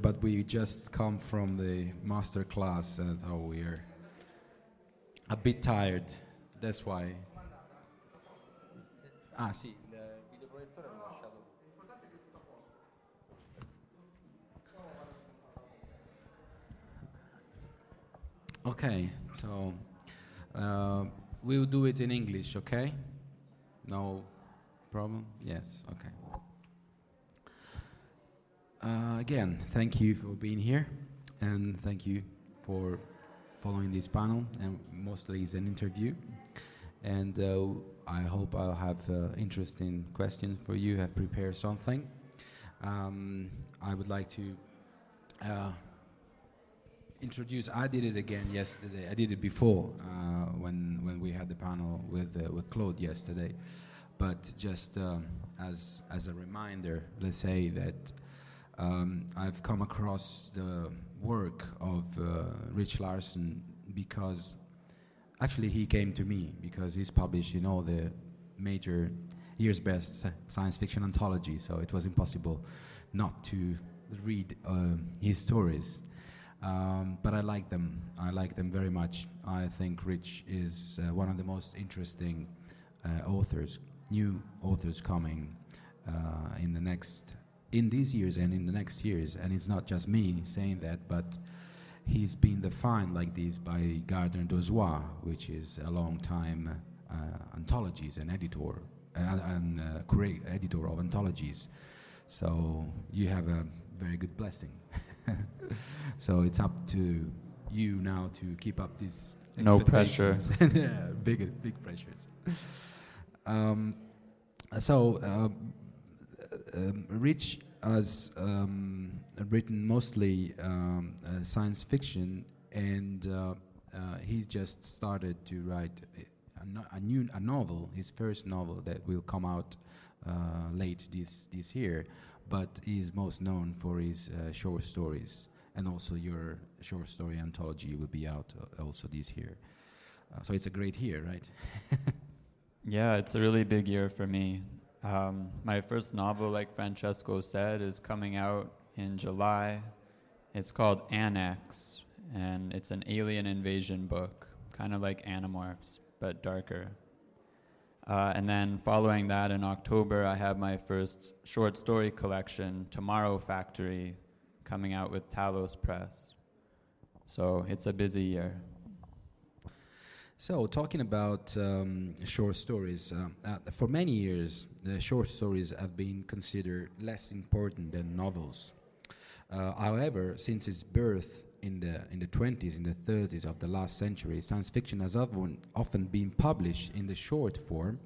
But we just come from the master class, and so we're a bit tired. That's why. Ah, sì. Okay, so uh, we'll do it in English, okay? No problem? Yes, okay. Uh, again, thank you for being here, and thank you for following this panel. And mostly it's an interview, and uh, I hope I'll have uh, interesting questions for you. Have prepared something. Um, I would like to uh, introduce. I did it again yesterday. I did it before uh, when when we had the panel with with Claude yesterday. But just um, as as a reminder, let's say that um, I've come across the work of uh, Rich Larson because actually he came to me because he's published in all the major year's best science fiction anthology, so it was impossible not to read uh, his stories. Um, but I like them. I like them very much. I think Rich is uh, one of the most interesting uh, authors, new authors coming uh, in the next in these years and in the next years. And it's not just me saying that, but he's been defined like this by Gardner Dozois, which is a long time uh, anthologies and editor uh, and uh, editor of anthologies. So you have a very good blessing. so it's up to you now to keep up these. No pressure. big, big pressures. Um, so uh, um, Rich has um, written mostly um, uh, science fiction, and uh, uh, he just started to write a, no- a new a novel, his first novel that will come out uh, late this this year. But he is most known for his uh, short stories, and also your short story anthology will be out also this year. So it's a great year, right? Yeah, it's a really big year for me. Um, my first novel, like Francesco said, is coming out in July. It's called Annex, and it's an alien invasion book, kind of like Animorphs, but darker. Uh, and then following that in October, I have my first short story collection, Tomorrow Factory, coming out with Talos Press. So it's a busy year. So, talking about um, short stories, um, uh, for many years, the short stories have been considered less important than novels. Uh, however, since its birth in the in the 20s, in the 30s of the last century, science fiction has often often been published in the short form,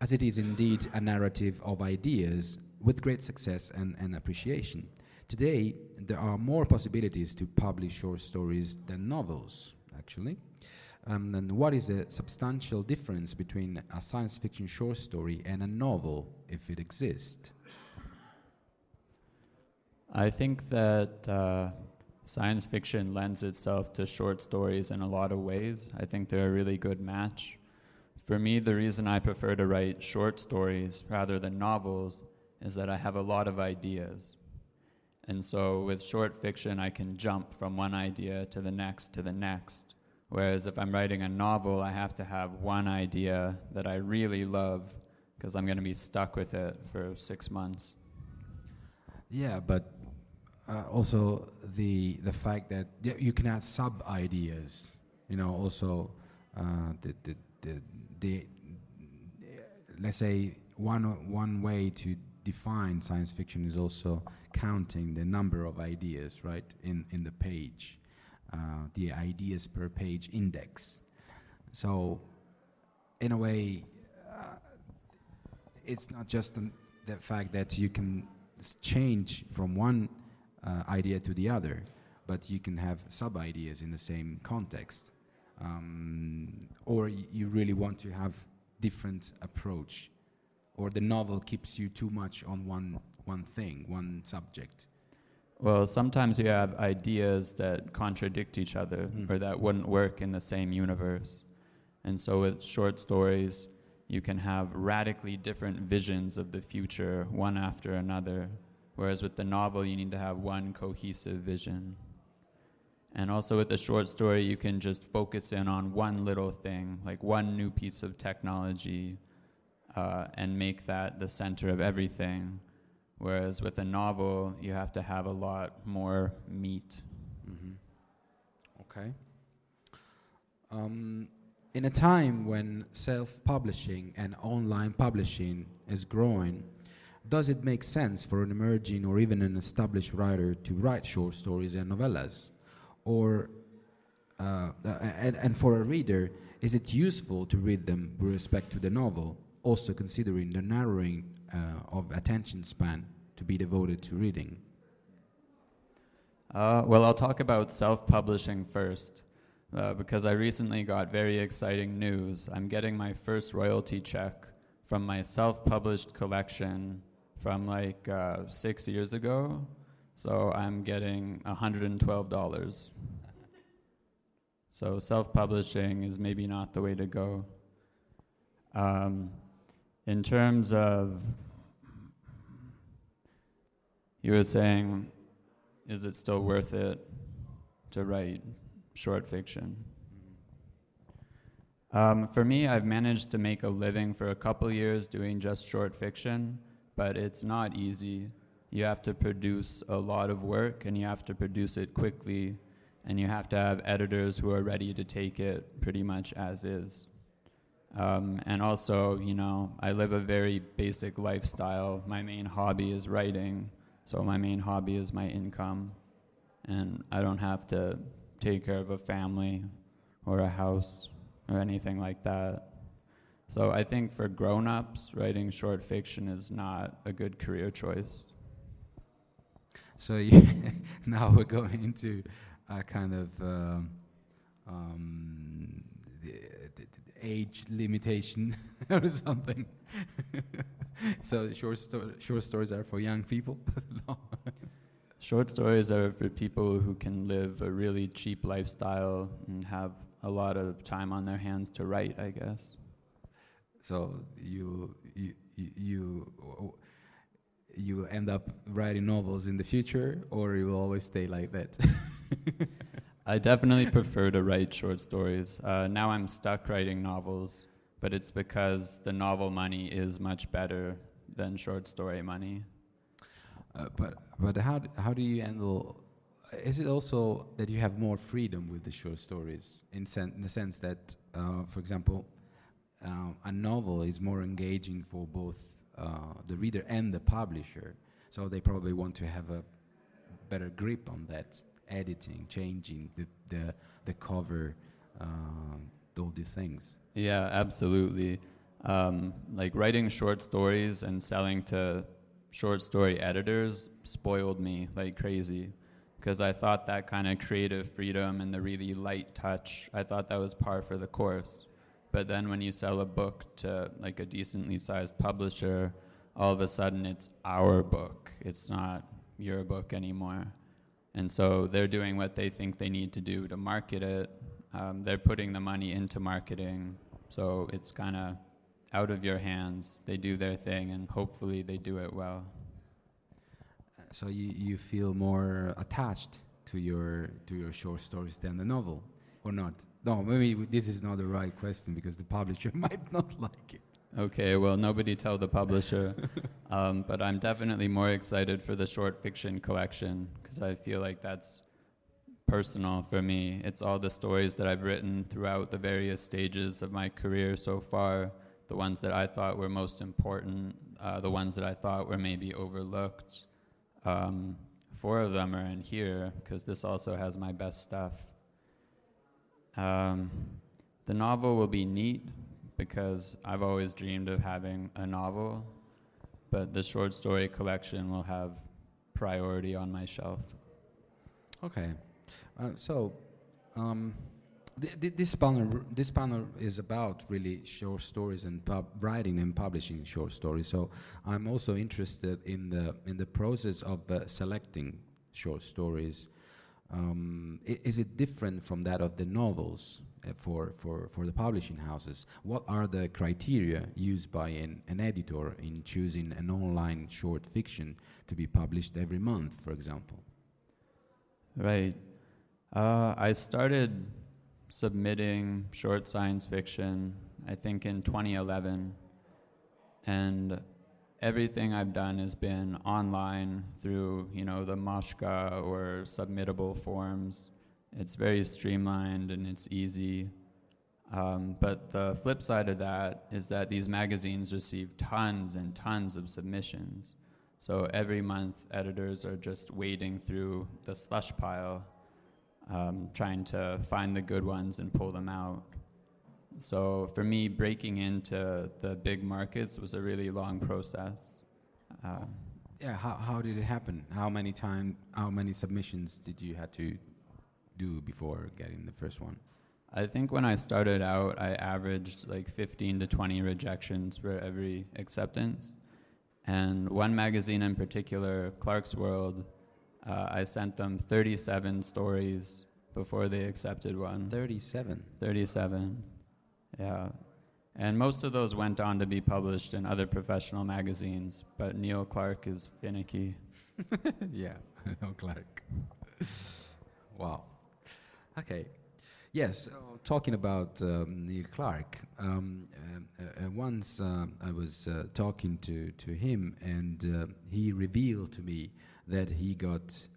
as it is indeed a narrative of ideas with great success and, and appreciation. Today, there are more possibilities to publish short stories than novels, actually. Um, and what is the substantial difference between a science fiction short story and a novel, if it exists? I think that uh, science fiction lends itself to short stories in a lot of ways. I think they're a really good match. For me, the reason I prefer to write short stories rather than novels is that I have a lot of ideas. And so with short fiction, I can jump from one idea to the next to the next. Whereas if I'm writing a novel, I have to have one idea that I really love because I'm going to be stuck with it for six months. Yeah, but uh, also the the fact that you can have sub ideas. You know, also uh, the, the the the let's say one one way to define science fiction is also counting the number of ideas, right, in in the page, the ideas per page index. So, in a way, uh, it's not just the, the fact that you can change from one uh, idea to the other, but you can have sub ideas in the same context, um, or you really want to have different approach, or the novel keeps you too much on one one thing, one subject. Well, sometimes you have ideas that contradict each other Mm. or that wouldn't work in the same universe. And so with short stories, you can have radically different visions of the future, one after another. Whereas with the novel, you need to have one cohesive vision. And also with the short story, you can just focus in on one little thing, like one new piece of technology, uh, and make that the center of everything. Whereas with a novel, you have to have a lot more meat. hmm Okay. Um, in a time when self-publishing and online publishing is growing, does it make sense for an emerging or even an established writer to write short stories and novellas, or uh, uh, and, and for a reader, is it useful to read them with respect to the novel, also considering the narrowing of attention span to be devoted to reading? Uh, well, I'll talk about self publishing first, uh, because I recently got very exciting news. I'm getting my first royalty check from my self published collection from like uh, six years ago. So I'm getting $112. So self publishing is maybe not the way to go. Um, in terms of, you were saying, is it still worth it to write short fiction? Um, for me, I've managed to make a living for a couple years doing just short fiction, but it's not easy. You have to produce a lot of work and you have to produce it quickly, and you have to have editors who are ready to take it pretty much as is. Um, and also, you know, I live a very basic lifestyle. My main hobby is writing, so my main hobby is my income. And I don't have to take care of a family or a house or anything like that. So I think for grown ups, writing short fiction is not a good career choice. So you now we're going into a kind of um, um, the, the, the age limitation or something. so short, sto- short stories are for young people. no. Short stories are for people who can live a really cheap lifestyle and have a lot of time on their hands to write, I guess. So you you you you end up writing novels in the future, or you will always stay like that. I definitely prefer to write short stories. Uh, now I'm stuck writing novels, but it's because the novel money is much better than short story money. Uh, but but how how do you handle? Is it also that you have more freedom with the short stories in, sen- in the sense that, uh, for example, uh, a novel is more engaging for both uh, the reader and the publisher, so they probably want to have a better grip on that editing, changing the the, the cover, uh, all these things. Yeah, absolutely. Um, like writing short stories and selling to short story editors spoiled me like crazy because I thought that kind of creative freedom and the really light touch, I thought that was par for the course. But then when you sell a book to like a decently sized publisher, all of a sudden it's our book. It's not your book anymore. And so they're doing what they think they need to do to market it. Um, they're putting the money into marketing. So it's kind of out of your hands. They do their thing and hopefully they do it well. So you, you feel more attached to your to your short stories than the novel, or not? No, maybe this is not the right question because the publisher might not like it. Okay, well, nobody tell the publisher. um, but I'm definitely more excited for the short fiction collection because I feel like that's personal for me. It's all the stories that I've written throughout the various stages of my career so far, the ones that I thought were most important, uh, the ones that I thought were maybe overlooked. Um, four of them are in here because this also has my best stuff. Um, the novel will be neat because I've always dreamed of having a novel, but the short story collection will have priority on my shelf. Okay, uh, so um, th- th- this panel this panel is about really short stories and pub- writing and publishing short stories. So I'm also interested in the in the process of uh, selecting short stories. Um, i- is it different from that of the novels for, for, for the publishing houses? What are the criteria used by an, an editor in choosing an online short fiction to be published every month, for example? Right. Uh, I started submitting short science fiction, I think in 2011, and everything I've done has been online through, you know, the Moksha or submittable forms. It's very streamlined and it's easy. Um, but the flip side of that is that these magazines receive tons and tons of submissions. So every month, editors are just wading through the slush pile, um, trying to find the good ones and pull them out. So for me, breaking into the big markets was a really long process. Uh, Yeah, how, how did it happen? How many time, how many submissions did you have to do before getting the first one? I think when I started out, I averaged like 15 to 20 rejections for every acceptance. And one magazine in particular, Clarkesworld, uh, I sent them 37 stories before they accepted one. 37. 37. Yeah. And most of those went on to be published in other professional magazines, but Neil Clarke is finicky. yeah, Neil Clarke. wow. Okay. Yes, uh, talking about um, Neil Clarke, um, uh, uh, once uh, I was uh, talking to, to him, and uh, he revealed to me that he got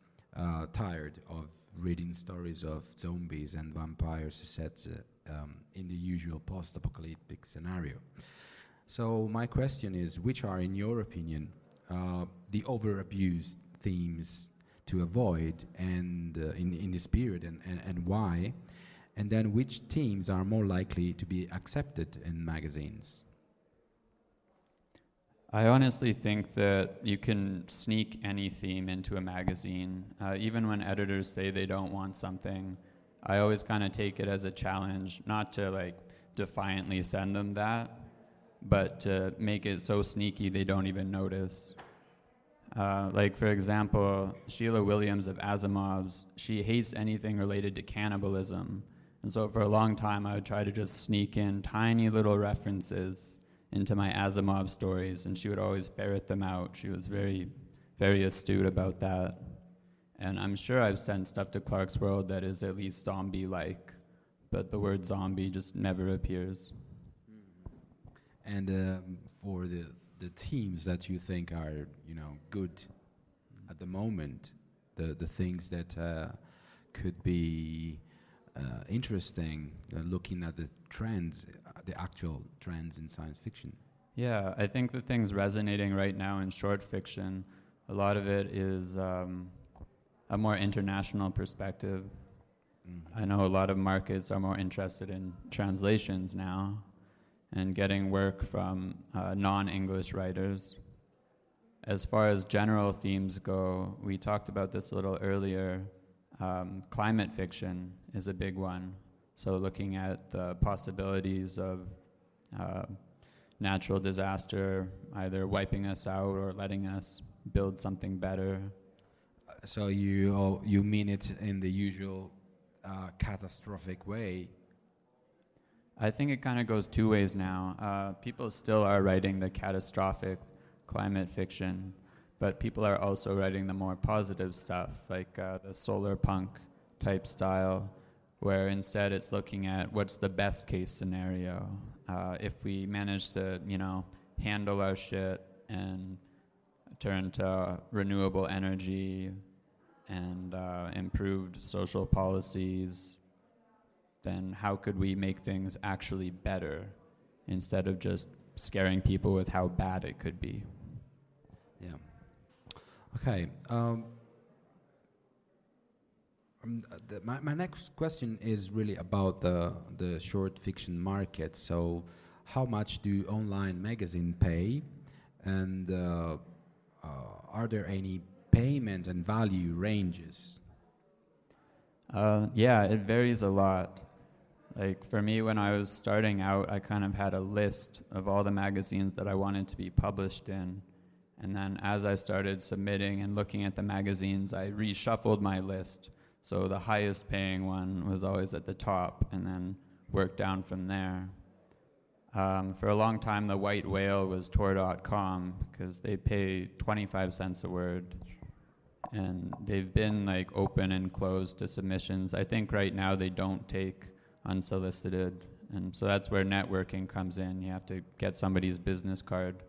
tired of reading stories of zombies and vampires set um, in the usual post apocalyptic scenario. So, my question is which are, in your opinion, the overabused themes to avoid and uh, in, in this period and, and, and why? And then which themes are more likely to be accepted in magazines? I honestly think that you can sneak any theme into a magazine. Uh, even when editors say they don't want something, I always kind of take it as a challenge, not to like defiantly send them that, but to make it so sneaky they don't even notice. Uh, like, for example, Sheila Williams of Asimov's, she hates anything related to cannibalism. And so for a long time, I would try to just sneak in tiny little references into my Asimov stories, and she would always ferret them out. She was very, very astute about that. And I'm sure I've sent stuff to Clarkesworld that is at least zombie like, but the word zombie just never appears. And um, for the, the teams that you think are, you know, good at the moment, the, the things that uh, could be uh, interesting, uh, looking at the trends, uh, the actual trends in science fiction. Yeah, I think the things resonating right now in short fiction, a lot of it is um, a more international perspective. Mm-hmm. I know a lot of markets are more interested in translations now and getting work from uh, non English writers. As far as general themes go, we talked about this a little earlier. Um, climate fiction is a big one. So, looking at the possibilities of uh, natural disaster either wiping us out or letting us build something better. So, you, you mean it in the usual uh, catastrophic way? I think it kind of goes two ways now. Uh, people still are writing the catastrophic climate fiction but people are also writing the more positive stuff, like uh, the solar punk type style, where instead it's looking at what's the best case scenario. Uh, if we manage to, you know, handle our shit and turn to renewable energy and uh, improved social policies, then how could we make things actually better instead of just scaring people with how bad it could be? Yeah. Okay. Um, um, the, my, my next question is really about the, the short fiction market. So, how much do online magazine pay? And uh, uh, are there any payment and value ranges? Uh, yeah, it varies a lot. Like for me, when I was starting out, I kind of had a list of all the magazines that I wanted to be published in. And then as I started submitting and looking at the magazines, I reshuffled my list. So the highest paying one was always at the top, and then worked down from there. Um, for a long time, the white whale was Tor.com because they pay 25 cents a word. And they've been like open and closed to submissions. I think right now they don't take unsolicited. And so that's where networking comes in. You have to get somebody's business card.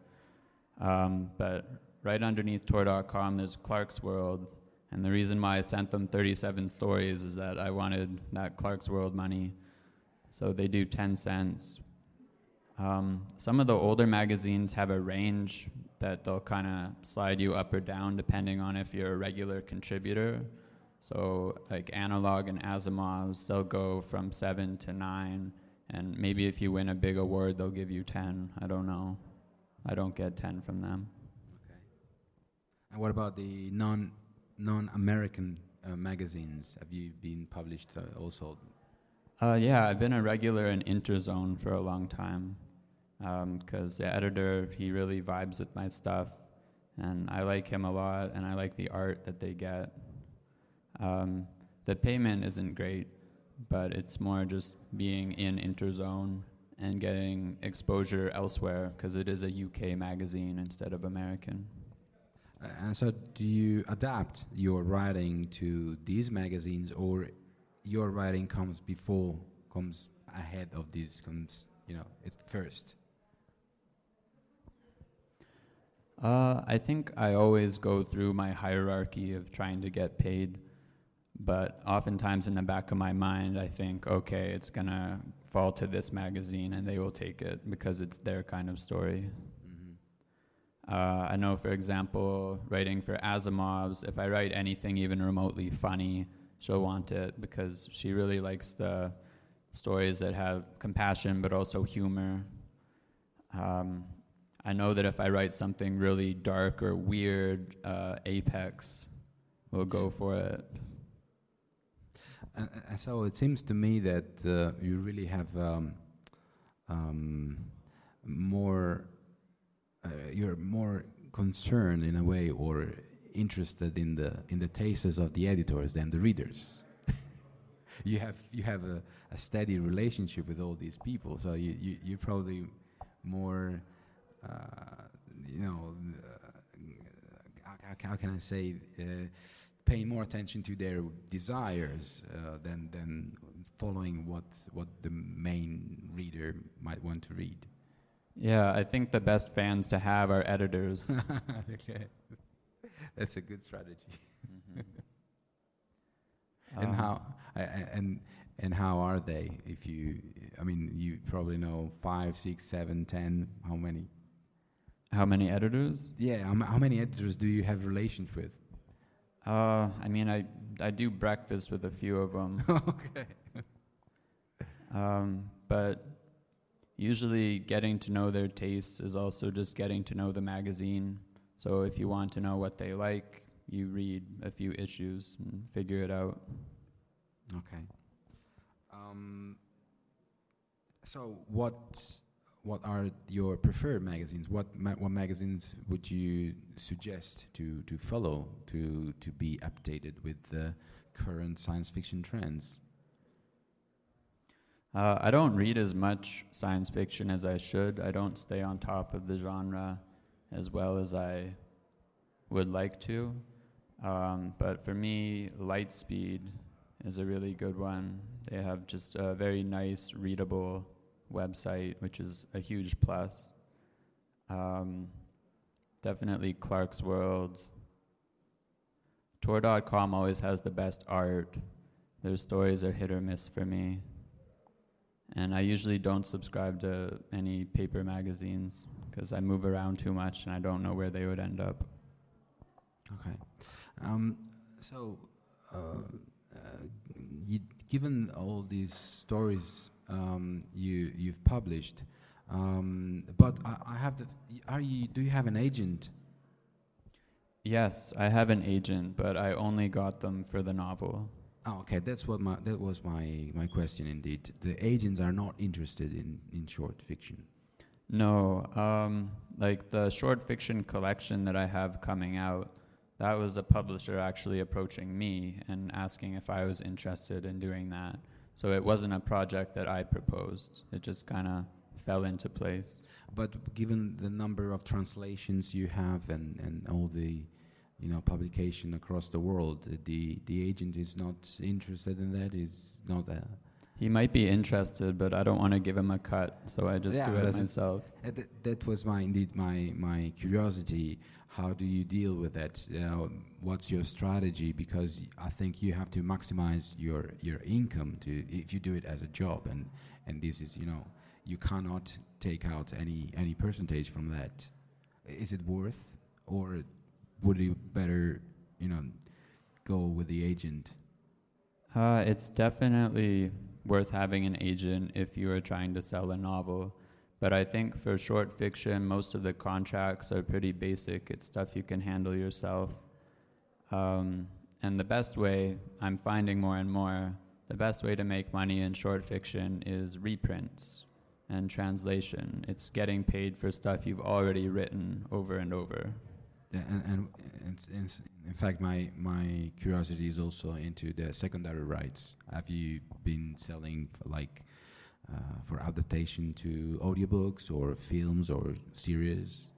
Um, but right underneath Tor.com, there's Clarkesworld. And the reason why I sent them 37 stories is that I wanted that Clarkesworld money. So they do 10 cents. Um, some of the older magazines have a range that they'll kind of slide you up or down depending on if you're a regular contributor. So, like Analog and Asimov's, they'll go from seven to nine, and maybe if you win a big award, they'll give you 10. I don't know. I don't get 10 from them. Okay. And what about the non non American uh, magazines? Have you been published uh, also? Uh, yeah, I've been a regular in Interzone for a long time because um, the editor he really vibes with my stuff, and I like him a lot, and I like the art that they get. Um, the payment isn't great, but it's more just being in Interzone and getting exposure elsewhere because it is a UK magazine instead of American. Uh, and so, do you adapt your writing to these magazines, or your writing comes before, comes ahead of these, comes, you know, it's first? Uh, I think I always go through my hierarchy of trying to get paid, but oftentimes in the back of my mind, I think, okay, it's gonna fall to this magazine and they will take it because it's their kind of story. Mm-hmm. Uh, I know, for example, writing for Asimov's, if I write anything even remotely funny, she'll want it because she really likes the stories that have compassion but also humor. Um, I know that if I write something really dark or weird, uh, Apex will go for it. And, so it seems to me that uh, you really have um, um, more, uh, you're more concerned in a way or interested in the in the tastes of the editors than the readers. you have you have a, a, steady relationship with all these people, so you, you you're probably more, uh, you know, uh, how, how, can I say? Paying more attention to their desires uh, than than following what what the main reader might want to read. Yeah, I think the best fans to have are editors. okay, that's a good strategy. Mm-hmm. and um, how and and how are they? If you, I mean, you probably know five, six, seven, ten. How many? How many editors? Yeah, how many editors do you have relations with? Uh, I mean, I I do breakfast with a few of them. okay. Um, but usually, getting to know their tastes is also just getting to know the magazine. So if you want to know what they like, you read a few issues and figure it out. Okay. Um, so what what are your preferred magazines? What ma what magazines would you suggest to to follow to to be updated with the current science fiction trends? Uh, I don't read as much science fiction as I should. I don't stay on top of the genre as well as I would like to. Um, but for me, Lightspeed is a really good one. They have just a very nice, readable website, which is a huge plus. Um, definitely Clarkesworld. Tor.com always has the best art. Their stories are hit or miss for me. And I usually don't subscribe to any paper magazines because I move around too much and I don't know where they would end up. Okay. Um, so, uh, uh, given all these stories um, you you've published. Um, but I, I, have the. Are you? Do you have an agent? Yes, I have an agent, but I only got them for the novel. Oh, okay. That's what my that was my my question. Indeed, the agents are not interested in in short fiction. No, um, like the short fiction collection that I have coming out, that was a publisher actually approaching me and asking if I was interested in doing that. So it wasn't a project that I proposed. It just kind of fell into place. But given the number of translations you have and, and all the you know publication across the world, the the agent is not interested in that. Is not a he might be interested, but I don't want to give him a cut, so I just yeah, do it myself. Th that was my indeed my my curiosity. How do you deal with that? Uh, what's your strategy? Because I think you have to maximize your your income to if you do it as a job, and and this is you know you cannot take out any any percentage from that. Is it worth, or would you better you know go with the agent? Uh, it's definitely worth having an agent if you are trying to sell a novel. But I think for short fiction, most of the contracts are pretty basic. It's stuff you can handle yourself. Um, and the best way, I'm finding more and more, the best way to make money in short fiction is reprints and translation. It's getting paid for stuff you've already written over and over. And, and in fact, my my curiosity is also into the secondary rights. Have you been selling like uh, for adaptation to audiobooks or films or series?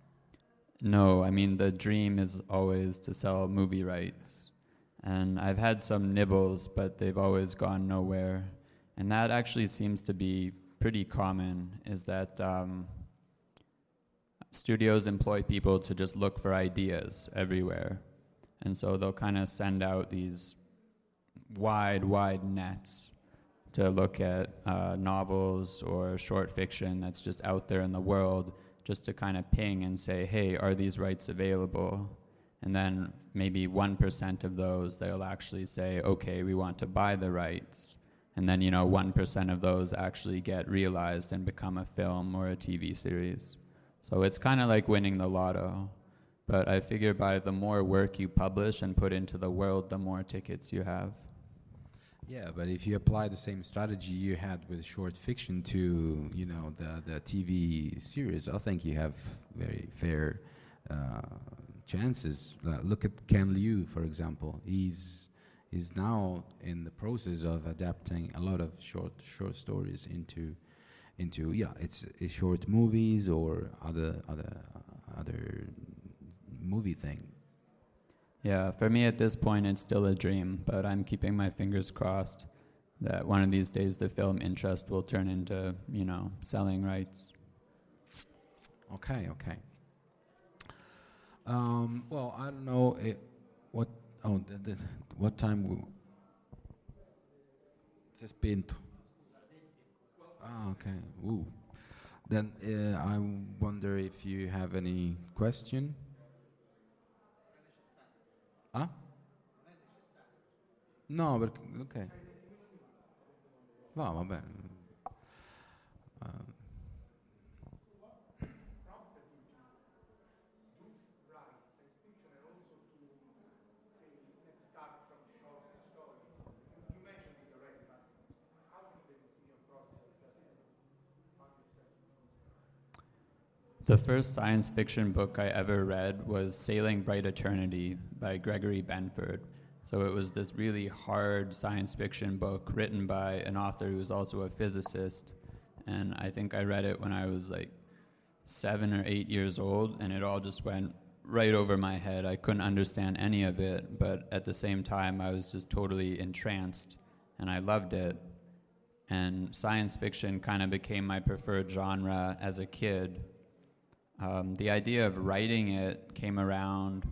No, I mean the dream is always to sell movie rights, and I've had some nibbles, but they've always gone nowhere. And that actually seems to be pretty common. Is that um, studios employ people to just look for ideas everywhere. And so they'll kind of send out these wide, wide nets to look at uh, novels or short fiction that's just out there in the world, just to kind of ping and say, hey, are these rights available? And then maybe 1% of those, they'll actually say, okay, we want to buy the rights. And then, you know, 1% of those actually get realized and become a film or a TV series. So it's kind of like winning the lotto. But I figure by the more work you publish and put into the world, the more tickets you have. Yeah, but if you apply the same strategy you had with short fiction to, you know, the the TV series, I think you have very fair uh, chances. Uh, look at Ken Liu, for example. He's is now in the process of adapting a lot of short short stories into into yeah, it's, it's short movies or other other uh, other movie thing. Yeah, for me at this point, it's still a dream, but I'm keeping my fingers crossed that one of these days the film interest will turn into, you know, selling rights. Okay, okay. Um, well, I don't know it, what. Oh, the, the, what time? We, it's been. Ah, okay. Ooh. Then uh, I wonder if you have any question. Ah? No, perché, ok. Va, va bene. Uh, The first science fiction book I ever read was Sailing Bright Eternity by Gregory Benford. So it was this really hard science fiction book written by an author who was also a physicist. And I think I read it when I was like seven or eight years old, and it all just went right over my head. I couldn't understand any of it, but at the same time, I was just totally entranced, and I loved it. And science fiction kind of became my preferred genre as a kid um, the idea of writing it came around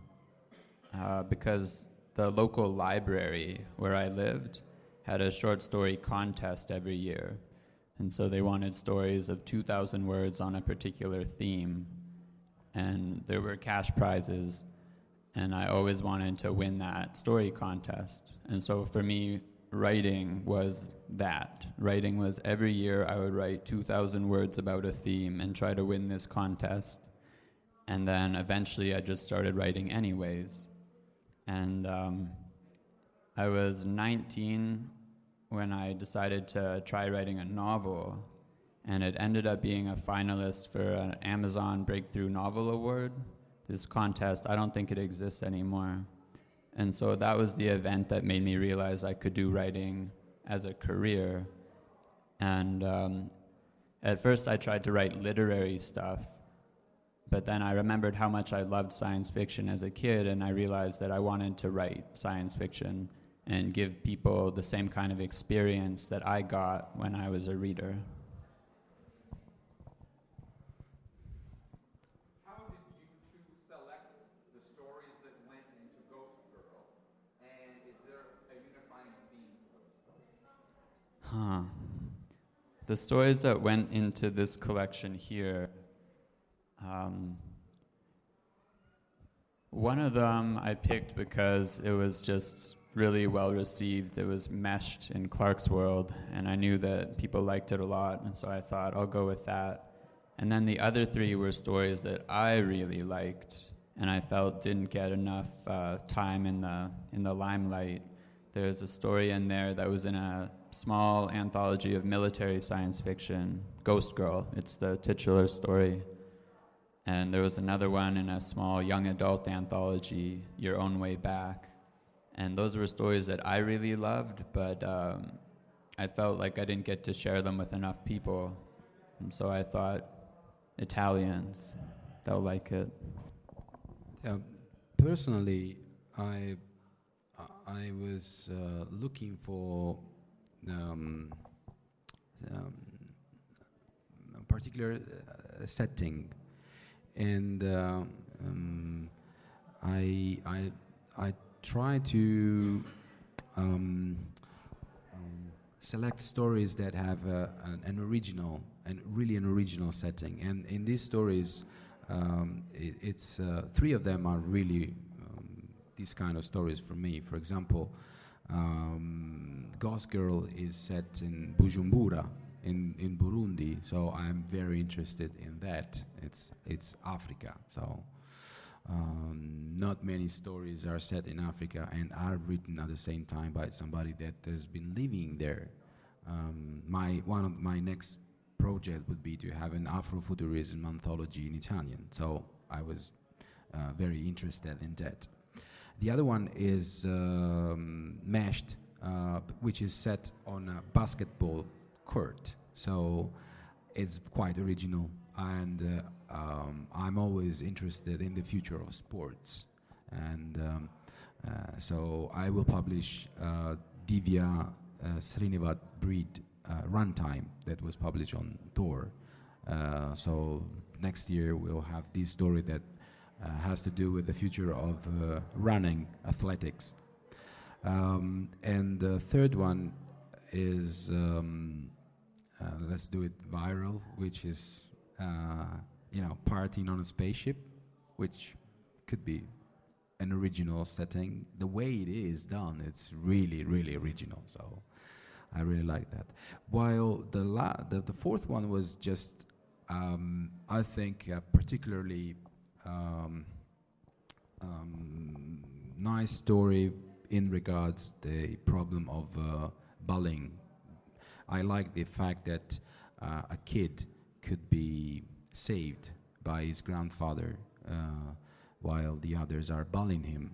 uh, because the local library where I lived had a short story contest every year. And so they wanted stories of 2,000 words on a particular theme. And there were cash prizes. And I always wanted to win that story contest. And so for me, writing was that. Writing was every year I would write 2,000 words about a theme and try to win this contest. And then eventually I just started writing anyways. And um, I was 19 when I decided to try writing a novel. And it ended up being a finalist for an Amazon Breakthrough Novel Award. This contest, I don't think it exists anymore. And so that was the event that made me realize I could do writing as a career. And um, at first, I tried to write literary stuff, but then I remembered how much I loved science fiction as a kid, and I realized that I wanted to write science fiction and give people the same kind of experience that I got when I was a reader. Huh. The stories that went into this collection here. Um, one of them I picked because it was just really well received. It was meshed in Clarkesworld, and I knew that people liked it a lot, and so I thought I'll go with that. And then the other three were stories that I really liked, and I felt didn't get enough uh, time in the in the limelight. There's a story in there that was in a small anthology of military science fiction, Ghost Girl. It's the titular story. And there was another one in a small young adult anthology, Your Own Way Back. And those were stories that I really loved, but um, I felt like I didn't get to share them with enough people. And so I thought, Italians, they'll like it. Yeah, personally, I I was uh, looking for um, um, a particular uh, setting, and uh, um, I I I try to um, select stories that have uh, an, an, original and really an original setting. And in these stories, um, it, it's uh, three of them are really um, these kind of stories for me. For example, um, Girl is set in Bujumbura in, in Burundi. So I'm very interested in that. It's it's Africa. So um, not many stories are set in Africa and are written at the same time by somebody that has been living there. Um, my one of my next project would be to have an Afrofuturism anthology in Italian. So I was uh, very interested in that. The other one is um, Meshed, uh, which is set on a basketball court. So it's quite original, and uh, um, I'm always interested in the future of sports. And um, uh, so I will publish uh, Divya uh, Srinivasan Breed uh, Runtime that was published on Tor. Uh, so next year we'll have this story that has to do with the future of uh, running athletics. Um, and the third one is um, uh, let's do it viral, which is uh, you know partying on a spaceship, which could be an original setting. The way it is done, it's really really original. So I really like that. While the la- the, the fourth one was just um, I think uh, particularly um, um, nice story in regards the problem of uh, bullying. I like the fact that uh, a kid could be saved by his grandfather uh, while the others are bullying him,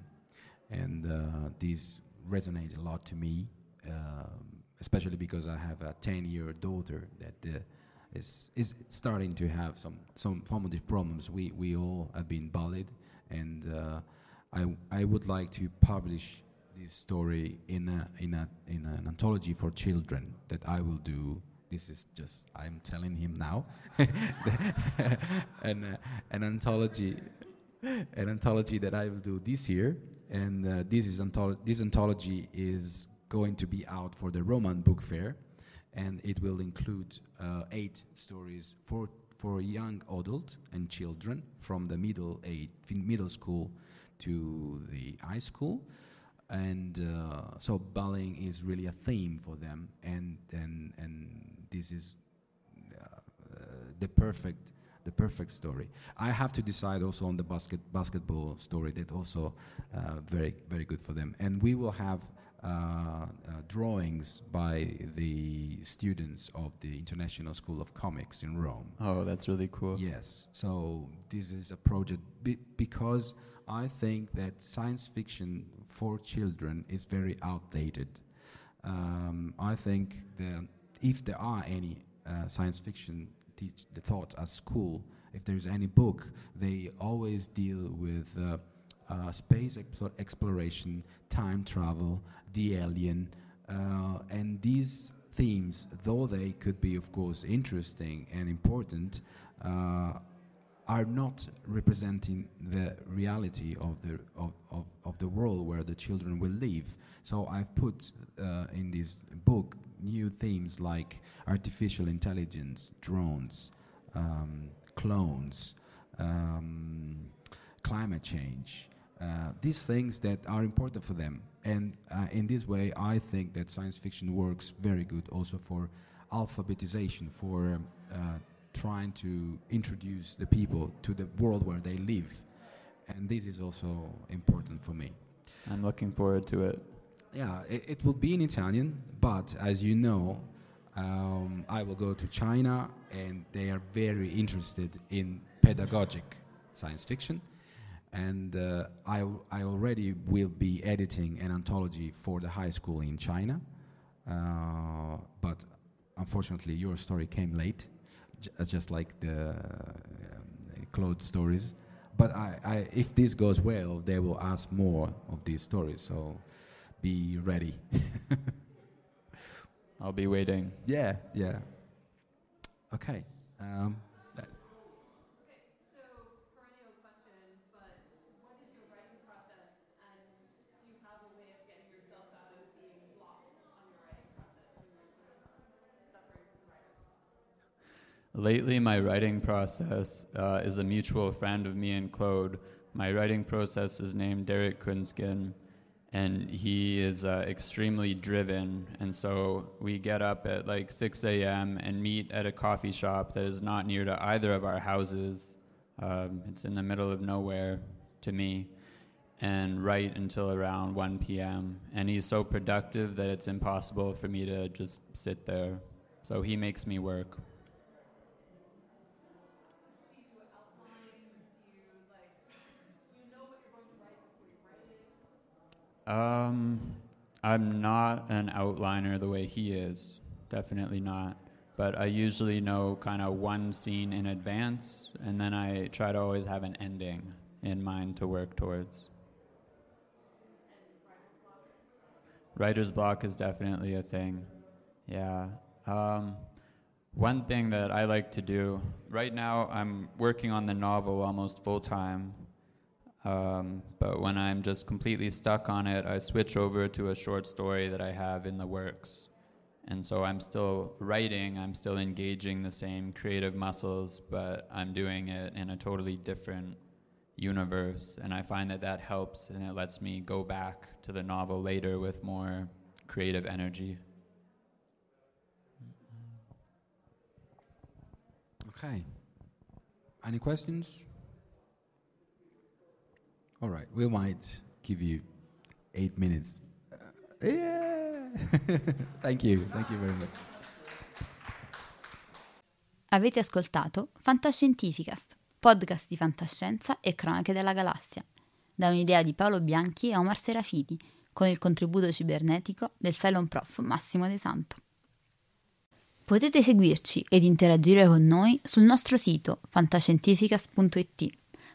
and uh, this resonates a lot to me, um, especially because I have a 10-year daughter that uh, is is starting to have some some formative problems. We we all have been bullied, and uh, I I would like to publish this story in a in a in an anthology for children that I will do. This is just I'm telling him now, an uh, an anthology an anthology that I will do this year, and uh, this is antholo- this anthology is going to be out for the Roman Book Fair and it will include uh, eight stories for for young adult and children from the middle age, middle school to the high school, and uh, so bullying is really a theme for them, and and and this is uh, the perfect the perfect story. I have to decide also on the basket basketball story that also uh, very very good for them, and we will have drawings by the students of the International School of Comics in Rome. Oh, that's really cool. Yes. So this is a project be- because I think that science fiction for children is very outdated. Um, I think that if there are any uh, science fiction teach the thought at school, if there's any book, they always deal with uh, uh, space exploration, time travel, the alien, uh, and these themes, though they could be, of course, interesting and important, uh, are not representing the reality of the of, of, of the world where the children will live. So I've put uh, in this book new themes like artificial intelligence, drones, um, clones, um, climate change, these things that are important for them. And uh, in this way, I think that science fiction works very good also for alphabetization, for um, uh, trying to introduce the people to the world where they live. And this is also important for me. I'm looking forward to it. Yeah, it, it will be in Italian, but as you know, um, I will go to China and they are very interested in pedagogic science fiction and uh, I, I already will be editing an anthology for the high school in China. Uh, but unfortunately, your story came late, j- uh, just like the um, Claude stories. But I, I, if this goes well, they will ask more of these stories. So be ready. I'll be waiting. yeah, yeah. Okay. Um, Lately, my writing process uh, is a mutual friend of me and Claude. My writing process is named Derek Künsken, and he is uh, extremely driven. And so we get up at like 6 a.m. and meet at a coffee shop that is not near to either of our houses. Um, it's in the middle of nowhere to me, and write until around 1 p.m. And he's so productive that it's impossible for me to just sit there. So he makes me work. Um, I'm not an outliner the way he is. Definitely not. But I usually know kind of one scene in advance, and then I try to always have an ending in mind to work towards. Writer's block is definitely a thing. Yeah. Um, one thing that I like to do right now, I'm working on the novel almost full time. Um, but when I'm just completely stuck on it, I switch over to a short story that I have in the works. And so I'm still writing, I'm still engaging the same creative muscles, but I'm doing it in a totally different universe. And I find that that helps and it lets me go back to the novel later with more creative energy. Okay. Any questions? All right, we might give you eight minutes. Uh, yeah. thank you, thank you very much. Avete ascoltato Fantascientificast, podcast di fantascienza e cronache della galassia, da un'idea di Paolo Bianchi e Omar Serafiti, con il contributo cibernetico del Cylon Prof Massimo De Santo. Potete seguirci ed interagire con noi sul nostro sito fantascientificast.it,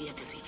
y aterriza.